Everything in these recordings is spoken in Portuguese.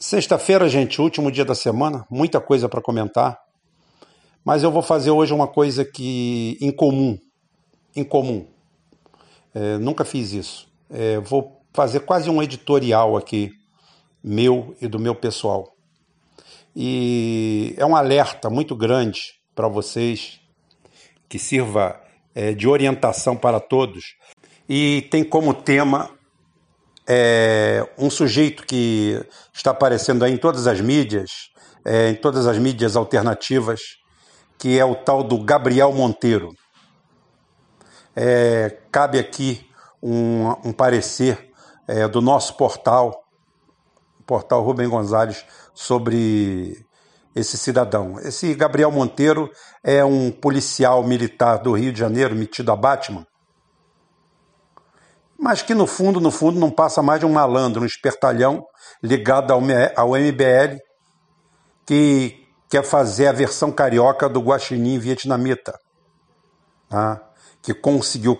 Sexta-feira, gente, último dia da semana, muita coisa para comentar. Mas eu vou fazer hoje uma coisa que incomum, incomum. É, nunca fiz isso. É, vou fazer quase um editorial aqui, meu e do meu pessoal. E é um alerta muito grande para vocês, que sirva é, de orientação para todos. E tem como tema é, um sujeito que está aparecendo aí em todas as mídias, é, em todas as mídias alternativas, que é o tal do Gabriel Monteiro. É, cabe aqui um, um parecer é, do nosso portal, portal Rubem Gonzalez, sobre esse cidadão. Esse Gabriel Monteiro é um policial militar do Rio de Janeiro, metido a Batman, mas que no fundo, no fundo, não passa mais de um malandro, um espertalhão ligado ao, MBL, que quer fazer a versão carioca do guaxinim vietnamita, tá? que conseguiu,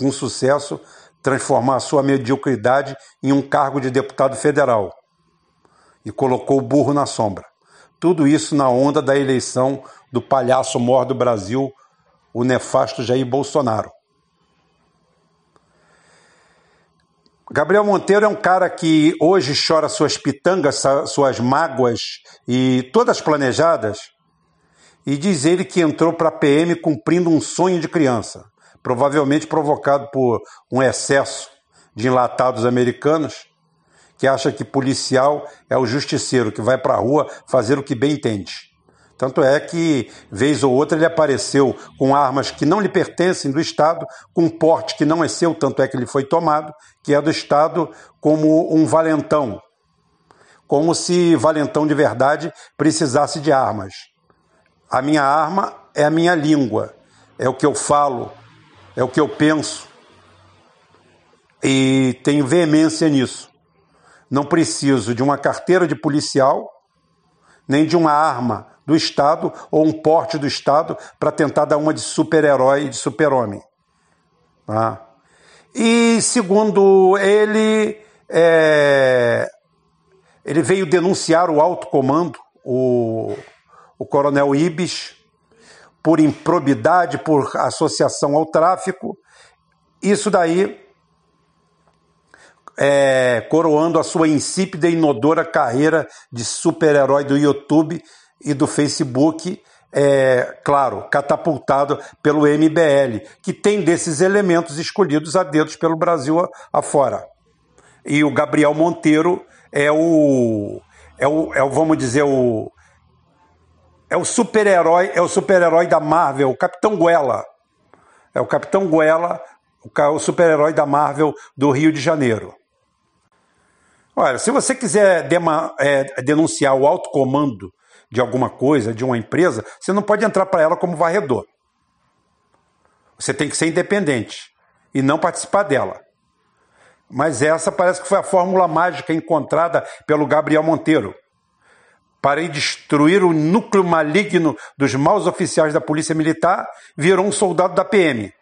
com sucesso, transformar a sua mediocridade em um cargo de deputado federal e colocou o burro na sombra. Tudo isso na onda da eleição do palhaço mor do Brasil, o nefasto Jair Bolsonaro. Gabriel Monteiro é um cara que hoje chora suas pitangas, suas mágoas e todas planejadas. E diz ele que entrou para a PM cumprindo um sonho de criança, provavelmente provocado por um excesso de enlatados americanos, que acha que policial é o justiceiro que vai para a rua fazer o que bem entende. Tanto é que, vez ou outra, ele apareceu com armas que não lhe pertencem do Estado, com porte que não é seu, tanto é que ele foi tomado, que é do Estado, como um valentão. Como se valentão de verdade precisasse de armas. A minha arma é a minha língua, é o que eu falo, é o que eu penso. E tenho veemência nisso. Não preciso de uma carteira de policial, nem de uma arma do Estado ou um porte do Estado para tentar dar uma de super-herói e de super-homem. Tá? E segundo ele, é, ele veio denunciar o alto comando, o, o coronel Ibis, por improbidade, por associação ao tráfico. Isso daí é, coroando a sua insípida e inodora carreira de super-herói do YouTube e do Facebook, é, claro, catapultado pelo MBL, que tem desses elementos escolhidos a dedos pelo Brasil afora. E o Gabriel Monteiro é o, é o, é o vamos dizer, o, é o super-herói, é o super-herói da Marvel, o Capitão Guela. É o Capitão Guela, o super-herói da Marvel do Rio de Janeiro. Olha, se você quiser é, denunciar o alto comando de alguma coisa, de uma empresa, você não pode entrar para ela como varredor. Você tem que ser independente e não participar dela. Mas essa parece que foi a fórmula mágica encontrada pelo Gabriel Monteiro para destruir o núcleo maligno dos maus oficiais da Polícia Militar, virou um soldado da PM.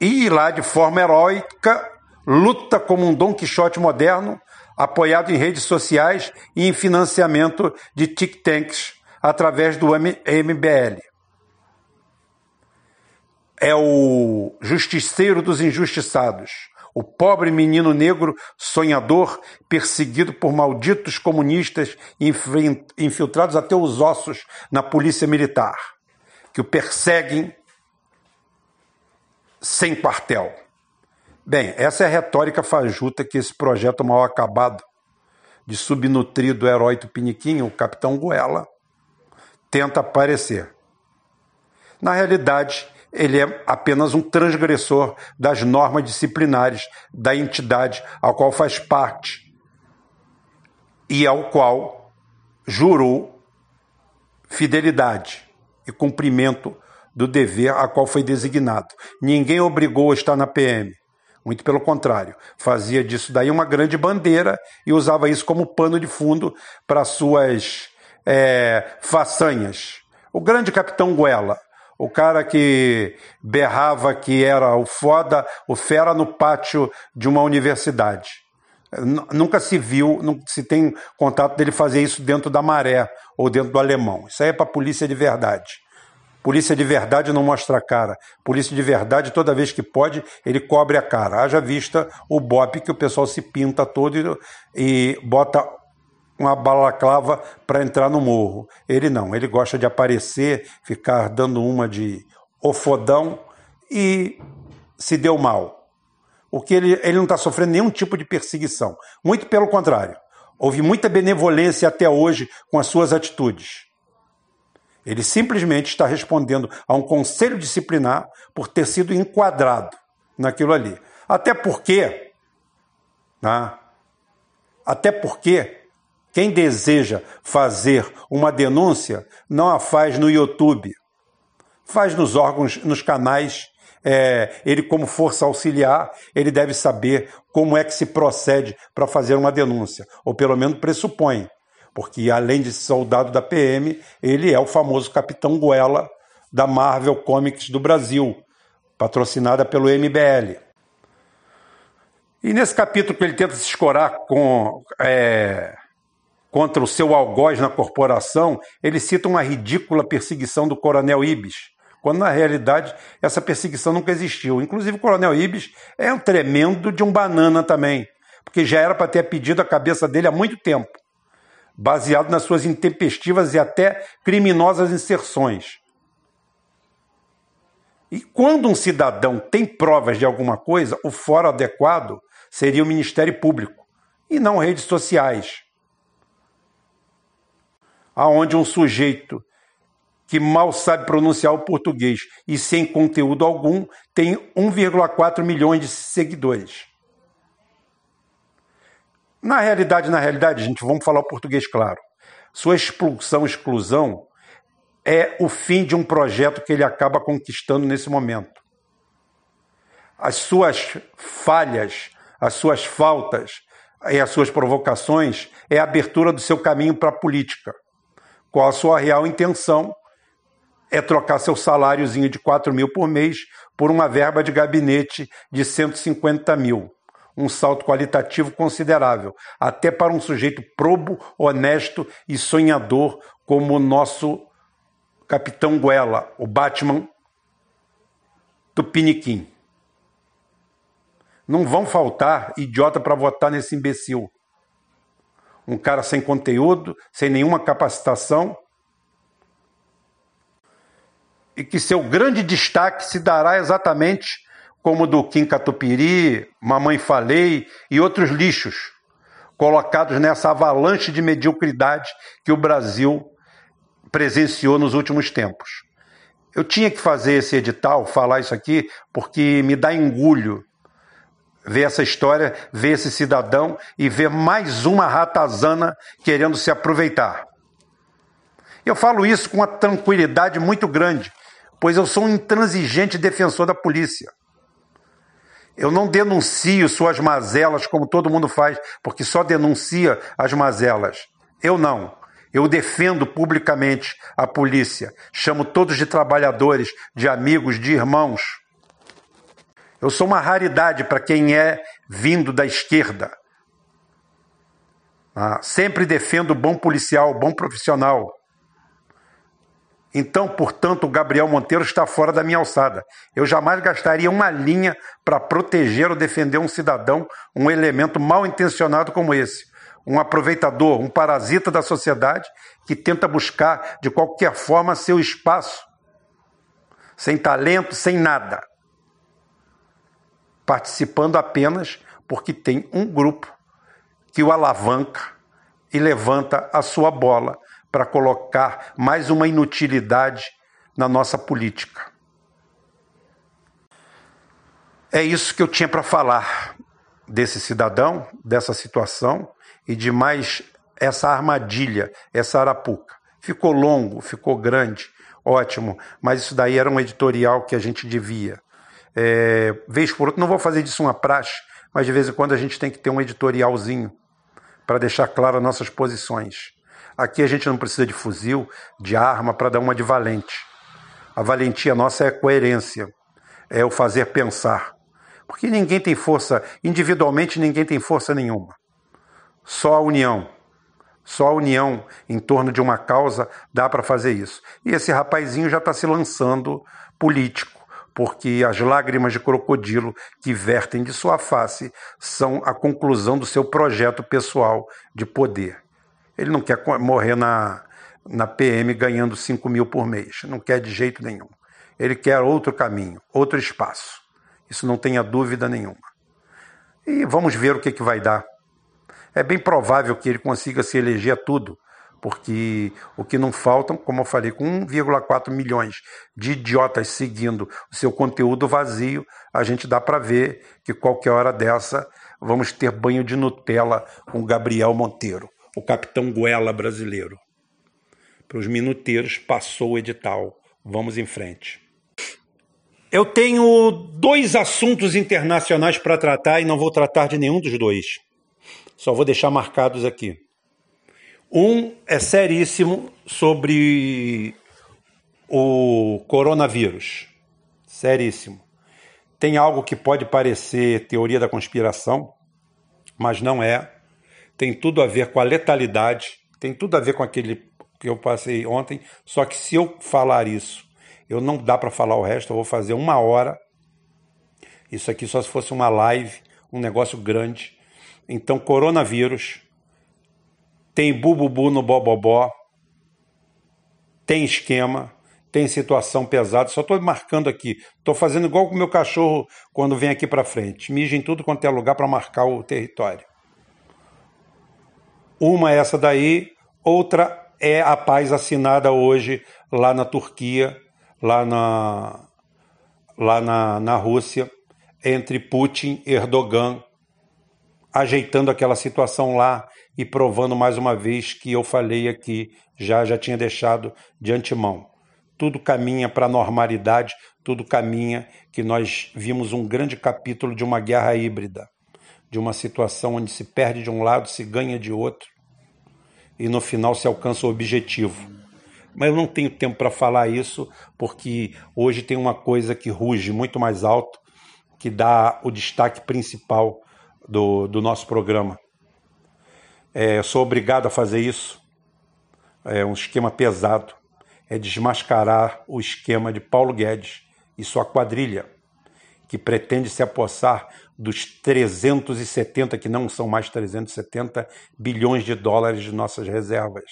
E lá, de forma heróica, luta como um Dom Quixote moderno apoiado em redes sociais e em financiamento de think tanks através do MBL. É o justiceiro dos injustiçados, o pobre menino negro sonhador, perseguido por malditos comunistas infiltrados até os ossos na polícia militar, que o perseguem sem quartel. Bem, essa é a retórica fajuta que esse projeto mal acabado de subnutrido herói tupiniquim, o capitão Goela, tenta aparecer. Na realidade, ele é apenas um transgressor das normas disciplinares da entidade ao qual faz parte e ao qual jurou fidelidade e cumprimento do dever a qual foi designado. Ninguém obrigou a estar na PM. Muito pelo contrário, fazia disso daí uma grande bandeira e usava isso como pano de fundo para suas é, façanhas. O grande capitão Guela, o cara que berrava que era o foda, o fera no pátio de uma universidade. Nunca se viu, não se tem contato dele fazer isso dentro da maré ou dentro do alemão. Isso aí é para a polícia de verdade. Polícia de verdade não mostra a cara. Polícia de verdade, toda vez que pode, ele cobre a cara. Haja vista o bope que o pessoal se pinta todo e, e bota uma balaclava para entrar no morro. Ele não, ele gosta de aparecer, ficar dando uma de ofodão e se deu mal. O que ele, ele não está sofrendo nenhum tipo de perseguição. Muito pelo contrário. Houve muita benevolência até hoje com as suas atitudes. Ele simplesmente está respondendo a um conselho disciplinar por ter sido enquadrado naquilo ali. Até porque, né? até porque quem deseja fazer uma denúncia não a faz no YouTube, faz nos órgãos, nos canais é, ele, como força auxiliar, ele deve saber como é que se procede para fazer uma denúncia, ou pelo menos pressupõe, porque além de soldado da PM, ele é o famoso Capitão Goela da Marvel Comics do Brasil, patrocinada pelo MBL. E nesse capítulo que ele tenta se escorar com, é, contra o seu algoz na corporação, ele cita uma ridícula perseguição do coronel Ibis, quando na realidade essa perseguição nunca existiu. Inclusive o Coronel Ibis é um tremendo de um banana também, porque já era para ter pedido a cabeça dele há muito tempo, baseado nas suas intempestivas e até criminosas inserções. E quando um cidadão tem provas de alguma coisa, o fórum adequado seria o Ministério Público e não redes sociais. Aonde um sujeito que mal sabe pronunciar o português e sem conteúdo algum, tem 1,4 milhões de seguidores. Na realidade, na realidade, gente, vamos falar o português claro. Sua expulsão, exclusão é o fim de um projeto que ele acaba conquistando nesse momento. As suas falhas, as suas faltas e as suas provocações é a abertura do seu caminho para a política. Qual a sua real intenção é trocar seu saláriozinho de 4 mil por mês por uma verba de gabinete de 150 mil. Um salto qualitativo considerável, até para um sujeito probo, honesto e sonhador como o nosso Capitão Guela, o Batman Tupiniquim. Não vão faltar idiota para votar nesse imbecil. Um cara sem conteúdo, sem nenhuma capacitação, e que seu grande destaque se dará exatamente como do Kim Catupiry, Mamãe Falei e outros lixos colocados nessa avalanche de mediocridade que o Brasil presenciou nos últimos tempos. Eu tinha que fazer esse edital, falar isso aqui, porque me dá engulho ver essa história, ver esse cidadão e ver mais uma ratazana querendo se aproveitar. Eu falo isso com uma tranquilidade muito grande, pois eu sou um intransigente defensor da polícia. Eu não denuncio suas mazelas como todo mundo faz, porque só denuncia as mazelas. Eu não. Eu defendo publicamente a polícia. Chamo todos de trabalhadores, de amigos, de irmãos. Eu sou uma raridade para quem é vindo da esquerda. Ah, sempre defendo bom policial, bom profissional. Então, portanto, o Gabriel Monteiro está fora da minha alçada. Eu jamais gastaria uma linha para proteger ou defender um cidadão, um elemento mal intencionado como esse. Um aproveitador, um parasita da sociedade que tenta buscar de qualquer forma seu espaço, sem talento, sem nada. Participando apenas porque tem um grupo que o alavanca e levanta a sua bola para colocar mais uma inutilidade na nossa política. É isso que eu tinha para falar desse cidadão, dessa situação e de mais essa armadilha, essa arapuca. Ficou longo, ficou grande, ótimo, mas isso daí era um editorial que a gente devia. É, vez por outra, não vou fazer disso uma praxe, mas de vez em quando a gente tem que ter um editorialzinho para deixar claras nossas posições. Aqui a gente não precisa de fuzil, de arma para dar uma de valente. A valentia nossa é a coerência, é o fazer pensar. Porque ninguém tem força, individualmente ninguém tem força nenhuma. Só a união. Só a união em torno de uma causa dá para fazer isso. E esse rapazinho já está se lançando político, porque as lágrimas de crocodilo que vertem de sua face são a conclusão do seu projeto pessoal de poder. Ele não quer morrer na, na PM ganhando 5 mil por mês. Não quer de jeito nenhum. Ele quer outro caminho, outro espaço. Isso não tenha dúvida nenhuma. E vamos ver o que, que vai dar. É bem provável que ele consiga se eleger a tudo, porque o que não faltam, como eu falei, com 1,4 milhões de idiotas seguindo o seu conteúdo vazio, a gente dá para ver que qualquer hora dessa vamos ter banho de Nutella com Gabriel Monteiro, o capitão Goela brasileiro. Para os minuteiros, passou o edital. Vamos em frente. Eu tenho dois assuntos internacionais para tratar e não vou tratar de nenhum dos dois. Só vou deixar marcados aqui. Um é seríssimo sobre o coronavírus. Seríssimo. Tem algo que pode parecer teoria da conspiração, mas não é. Tem tudo a ver com a letalidade, tem tudo a ver com aquele que eu passei ontem. Só que se eu falar isso, eu não dá para falar o resto, eu vou fazer uma hora. Isso aqui só se fosse uma live, um negócio grande. Então, coronavírus, tem bububu no bobobó, tem esquema, tem situação pesada. Só estou marcando aqui. Estou fazendo igual com o meu cachorro quando vem aqui para frente. Mija em tudo quanto é lugar para marcar o território. Uma é essa daí, outra é a paz assinada hoje lá na Turquia, lá na, lá na, na Rússia, entre Putin e Erdogan ajeitando aquela situação lá e provando mais uma vez que eu falei aqui, já já tinha deixado de antemão. Tudo caminha para a normalidade, tudo caminha que nós vimos um grande capítulo de uma guerra híbrida, de uma situação onde se perde de um lado, se ganha de outro e no final se alcança o objetivo. Mas eu não tenho tempo para falar isso, porque hoje tem uma coisa que ruge muito mais alto, que dá o destaque principal do, do nosso programa. É, sou obrigado a fazer isso. É um esquema pesado. É desmascarar o esquema de Paulo Guedes e sua quadrilha, que pretende se apossar dos 370, que não são mais 370 bilhões de dólares de nossas reservas,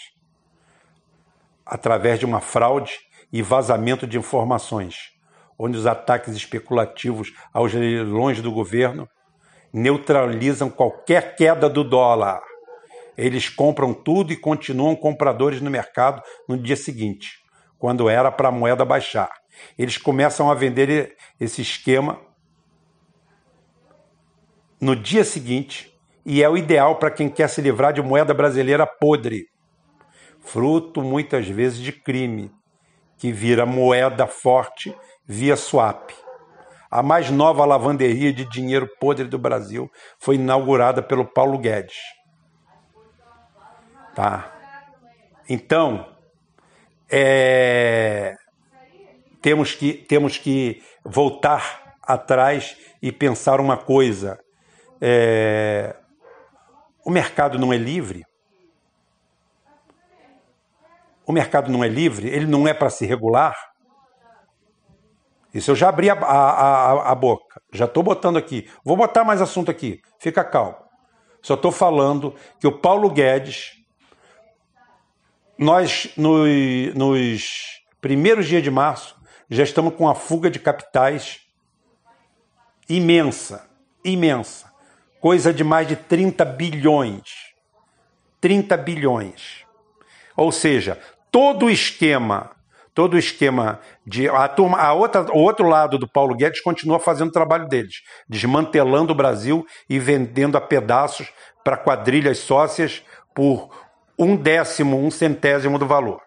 através de uma fraude e vazamento de informações, onde os ataques especulativos aos leilões do governo neutralizam qualquer queda do dólar. Eles compram tudo e continuam compradores no mercado no dia seguinte, quando era para a moeda baixar. Eles começam a vender esse esquema no dia seguinte e é o ideal para quem quer se livrar de moeda brasileira podre, fruto muitas vezes de crime, que vira moeda forte via swap. A mais nova lavanderia de dinheiro podre do Brasil foi inaugurada pelo Paulo Guedes. Tá? Então, é, temos, que, temos que voltar atrás e pensar uma coisa. É, o mercado não é livre. O mercado não é livre, ele não é para se regular. Isso eu já abri a, a, a, a boca. Já estou botando aqui. Vou botar mais assunto aqui. Fica calmo. Só estou falando que o Paulo Guedes, nós nos, primeiros dias de março, já estamos com a fuga de capitais imensa, imensa. Coisa de mais de 30 bilhões. 30 bilhões. Ou seja, todo o esquema todo o esquema de a turma, a outra, o outro lado do Paulo Guedes continua fazendo o trabalho deles, desmantelando o Brasil e vendendo a pedaços para quadrilhas sócias por um décimo, um centésimo do valor.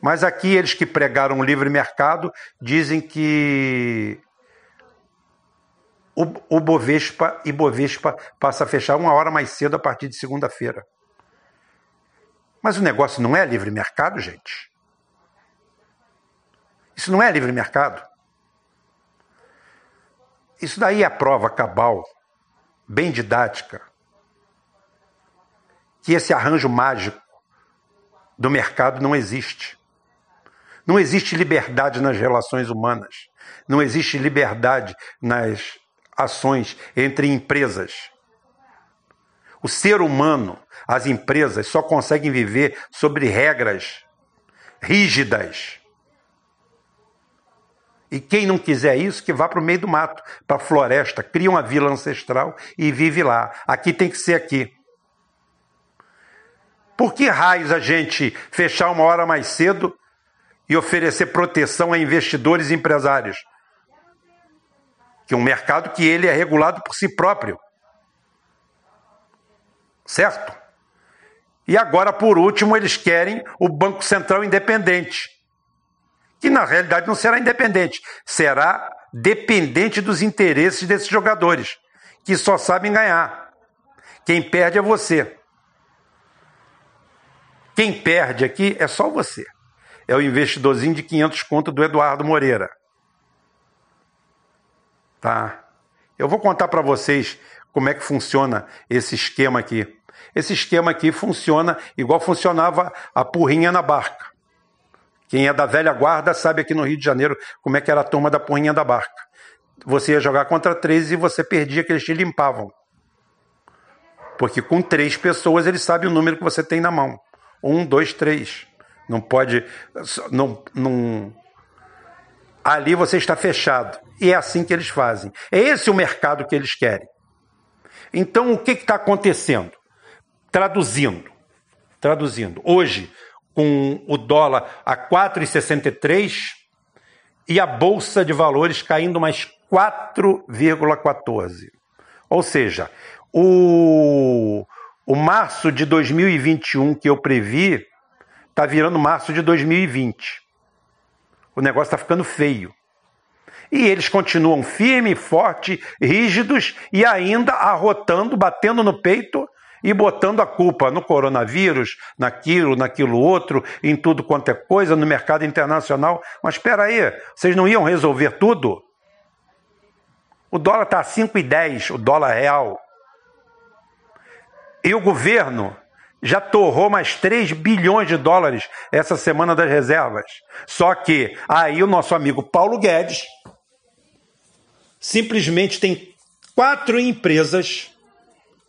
Mas aqui eles que pregaram o livre mercado dizem que o, o Bovespa e Bovespa passa a fechar uma hora mais cedo a partir de segunda-feira. Mas o negócio não é livre mercado, gente. Isso não é livre mercado. Isso daí é a prova cabal, bem didática, que esse arranjo mágico do mercado não existe. Não existe liberdade nas relações humanas. Não existe liberdade nas ações entre empresas. O ser humano, as empresas só conseguem viver sobre regras rígidas. E quem não quiser isso, que vá para o meio do mato, para a floresta, cria uma vila ancestral e vive lá. Aqui tem que ser aqui. Por que raios a gente fechar uma hora mais cedo e oferecer proteção a investidores e empresários? Que um mercado que ele é regulado por si próprio. Certo? E agora, por último, eles querem o Banco Central independente. Que na realidade não será independente, será dependente dos interesses desses jogadores, que só sabem ganhar. Quem perde é você. Quem perde aqui é só você. É o investidorzinho de 500 conto do Eduardo Moreira. Tá? Eu vou contar para vocês como é que funciona esse esquema aqui. Esse esquema aqui funciona igual funcionava a porrinha na barca. Quem é da velha guarda sabe aqui no Rio de Janeiro como é que era a turma da porrinha da barca. Você ia jogar contra três e você perdia que eles te limpavam. Porque com três pessoas eles sabem o número que você tem na mão. Um, dois, três. Não pode. Não, não... Ali você está fechado. E é assim que eles fazem. É esse o mercado que eles querem. Então, o que está acontecendo? Traduzindo. Traduzindo. Hoje, com o dólar a 4,63 e a bolsa de valores caindo mais 4,14. Ou seja, o, o março de 2021 que eu previ está virando março de 2020. O negócio está ficando feio. E eles continuam firme, forte, rígidos e ainda arrotando, batendo no peito e botando a culpa no coronavírus, naquilo, naquilo outro, em tudo quanto é coisa, no mercado internacional. Mas espera aí, vocês não iam resolver tudo? O dólar está a 5,10, o dólar real. E o governo já torrou mais 3 bilhões de dólares essa semana das reservas. Só que aí o nosso amigo Paulo Guedes simplesmente tem quatro empresas,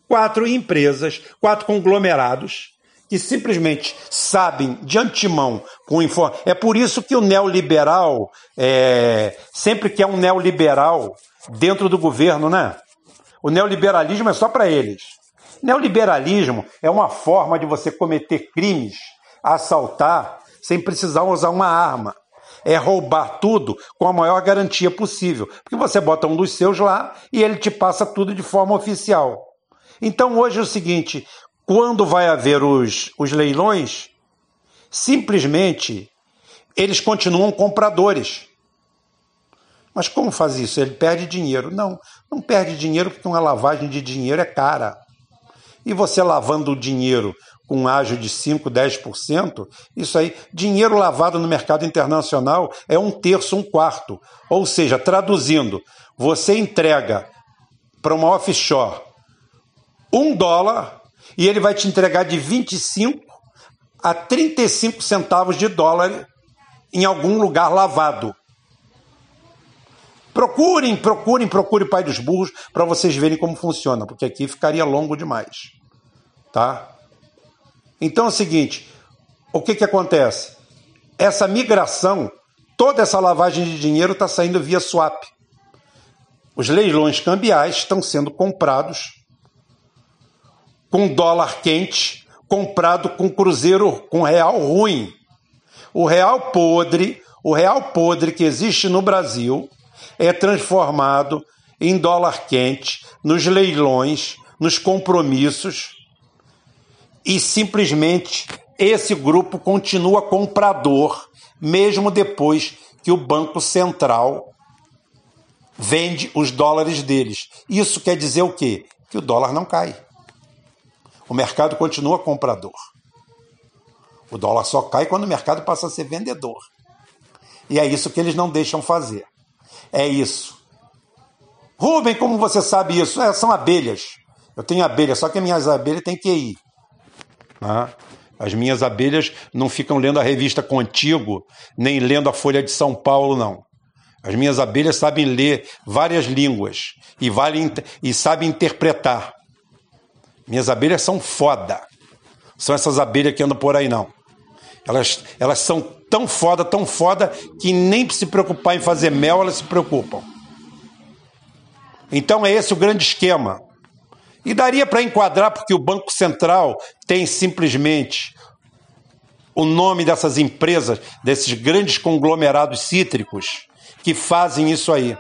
quatro empresas, quatro conglomerados que simplesmente sabem de antemão com informação. É por isso que o neoliberal é, sempre que é um neoliberal dentro do governo, né? O neoliberalismo é só para eles. Neoliberalismo é uma forma de você cometer crimes, assaltar, sem precisar usar uma arma. É roubar tudo com a maior garantia possível. Porque você bota um dos seus lá e ele te passa tudo de forma oficial. Então hoje é o seguinte: quando vai haver os, os leilões, simplesmente eles continuam compradores. Mas como faz isso? Ele perde dinheiro? Não, não perde dinheiro porque uma lavagem de dinheiro é cara. E você lavando o dinheiro com um ágio de 5, 10%, isso aí, dinheiro lavado no mercado internacional é um terço, um quarto. Ou seja, traduzindo, você entrega para uma offshore um dólar e ele vai te entregar de 25 a 35 centavos de dólar em algum lugar lavado. Procurem, procurem, procurem Pai dos Burros para vocês verem como funciona, porque aqui ficaria longo demais. Tá? Então é o seguinte: o que, que acontece? Essa migração, toda essa lavagem de dinheiro está saindo via swap. Os leilões cambiais estão sendo comprados com dólar quente, comprado com cruzeiro com real ruim. O real podre, o real podre que existe no Brasil, é transformado em dólar quente nos leilões, nos compromissos e simplesmente esse grupo continua comprador, mesmo depois que o Banco Central vende os dólares deles. Isso quer dizer o quê? Que o dólar não cai. O mercado continua comprador. O dólar só cai quando o mercado passa a ser vendedor. E é isso que eles não deixam fazer. É isso. Rubem, como você sabe isso? É, são abelhas. Eu tenho abelhas, só que minhas abelhas têm que Ah, as minhas abelhas não ficam lendo a revista Contigo, nem lendo a Folha de São Paulo, não. As minhas abelhas sabem ler várias línguas e, e sabem interpretar. Minhas abelhas são foda. São essas abelhas que andam por aí, não. Elas, elas são tão foda, tão foda, que nem se preocupar em fazer mel, elas se preocupam. Então é esse o grande esquema. E daria para enquadrar, porque o Banco Central tem simplesmente o nome dessas empresas, desses grandes conglomerados cítricos que fazem isso aí.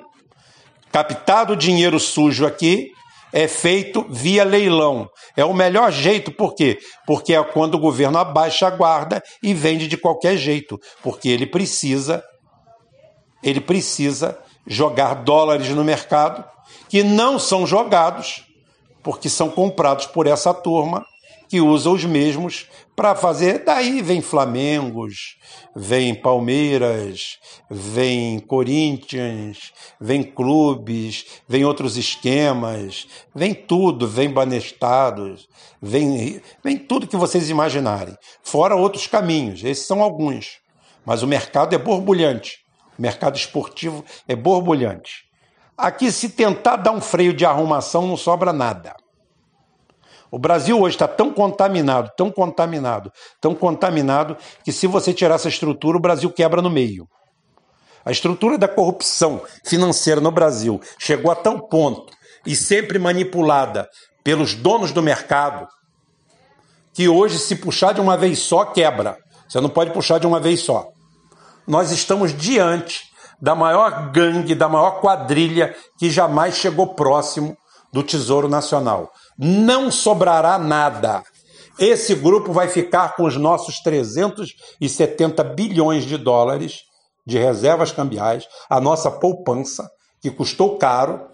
Captado dinheiro sujo aqui é feito via leilão. É o melhor jeito, por quê? Porque é quando o governo abaixa a guarda e vende de qualquer jeito, porque ele precisa ele precisa jogar dólares no mercado que não são jogados porque são comprados por essa turma que usa os mesmos para fazer. Daí vem Flamengos, vem Palmeiras, vem Corinthians, vem clubes, vem outros esquemas, vem tudo, vem Banestados, vem, vem tudo que vocês imaginarem. Fora outros caminhos, esses são alguns. Mas o mercado é borbulhante. O mercado esportivo é borbulhante. Aqui, se tentar dar um freio de arrumação, não sobra nada. O Brasil hoje está tão contaminado, tão contaminado, tão contaminado, que se você tirar essa estrutura, o Brasil quebra no meio. A estrutura da corrupção financeira no Brasil chegou a tal ponto e sempre manipulada pelos donos do mercado que hoje, se puxar de uma vez só, quebra. Você não pode puxar de uma vez só. Nós estamos diante da maior gangue, da maior quadrilha que jamais chegou próximo do Tesouro Nacional. Não sobrará nada. Esse grupo vai ficar com os nossos 370 bilhões de dólares de reservas cambiais, a nossa poupança, que custou caro,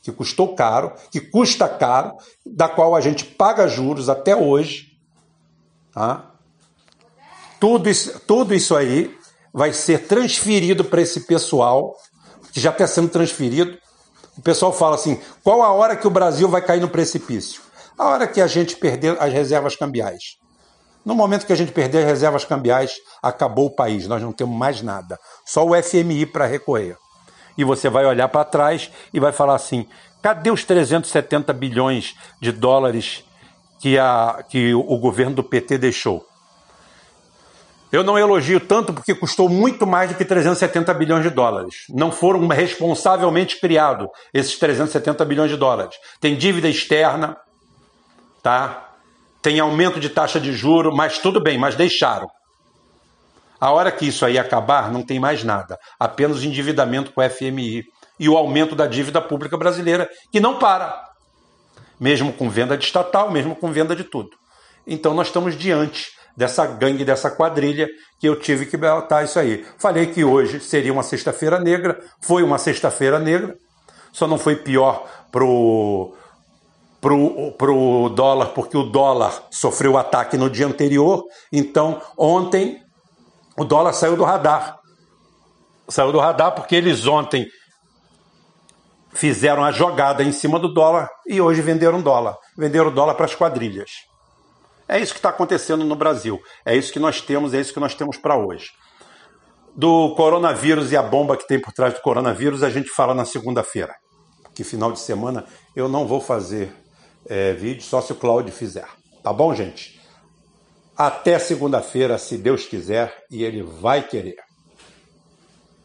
que custou caro, que custa caro, da qual a gente paga juros até hoje. Tá? Tudo, isso, tudo isso aí vai ser transferido para esse pessoal, que já está sendo transferido, o pessoal fala assim: qual a hora que o Brasil vai cair no precipício? A hora que a gente perder as reservas cambiais. No momento que a gente perder as reservas cambiais, acabou o país, nós não temos mais nada. Só o FMI para recorrer. E você vai olhar para trás e vai falar assim: cadê os 370 bilhões de dólares que, a, que o governo do PT deixou? Eu não elogio tanto porque custou muito mais do que 370 bilhões de dólares. Não foram responsavelmente criados esses 370 bilhões de dólares. Tem dívida externa, tá? Tem aumento de taxa de juro, mas tudo bem, mas deixaram. A hora que isso aí acabar, não tem mais nada. Apenas endividamento com o FMI e o aumento da dívida pública brasileira, que não para. Mesmo com venda de estatal, mesmo com venda de tudo. Então nós estamos diante dessa gangue, dessa quadrilha, que eu tive que botar isso aí. Falei que hoje seria uma sexta-feira negra, foi uma sexta-feira negra, só não foi pior pro, pro, pro dólar, porque o dólar sofreu ataque no dia anterior, então ontem o dólar saiu do radar. Saiu do radar porque eles ontem fizeram a jogada em cima do dólar e hoje venderam dólar. Venderam dólar para as quadrilhas. É isso que está acontecendo no Brasil. É isso que nós temos, é isso que nós temos para hoje. Do coronavírus e a bomba que tem por trás do coronavírus, a gente fala na segunda-feira. Que final de semana eu não vou fazer é, vídeo, só se o Claudio fizer. Tá bom, gente? Até segunda-feira, se Deus quiser, e ele vai querer.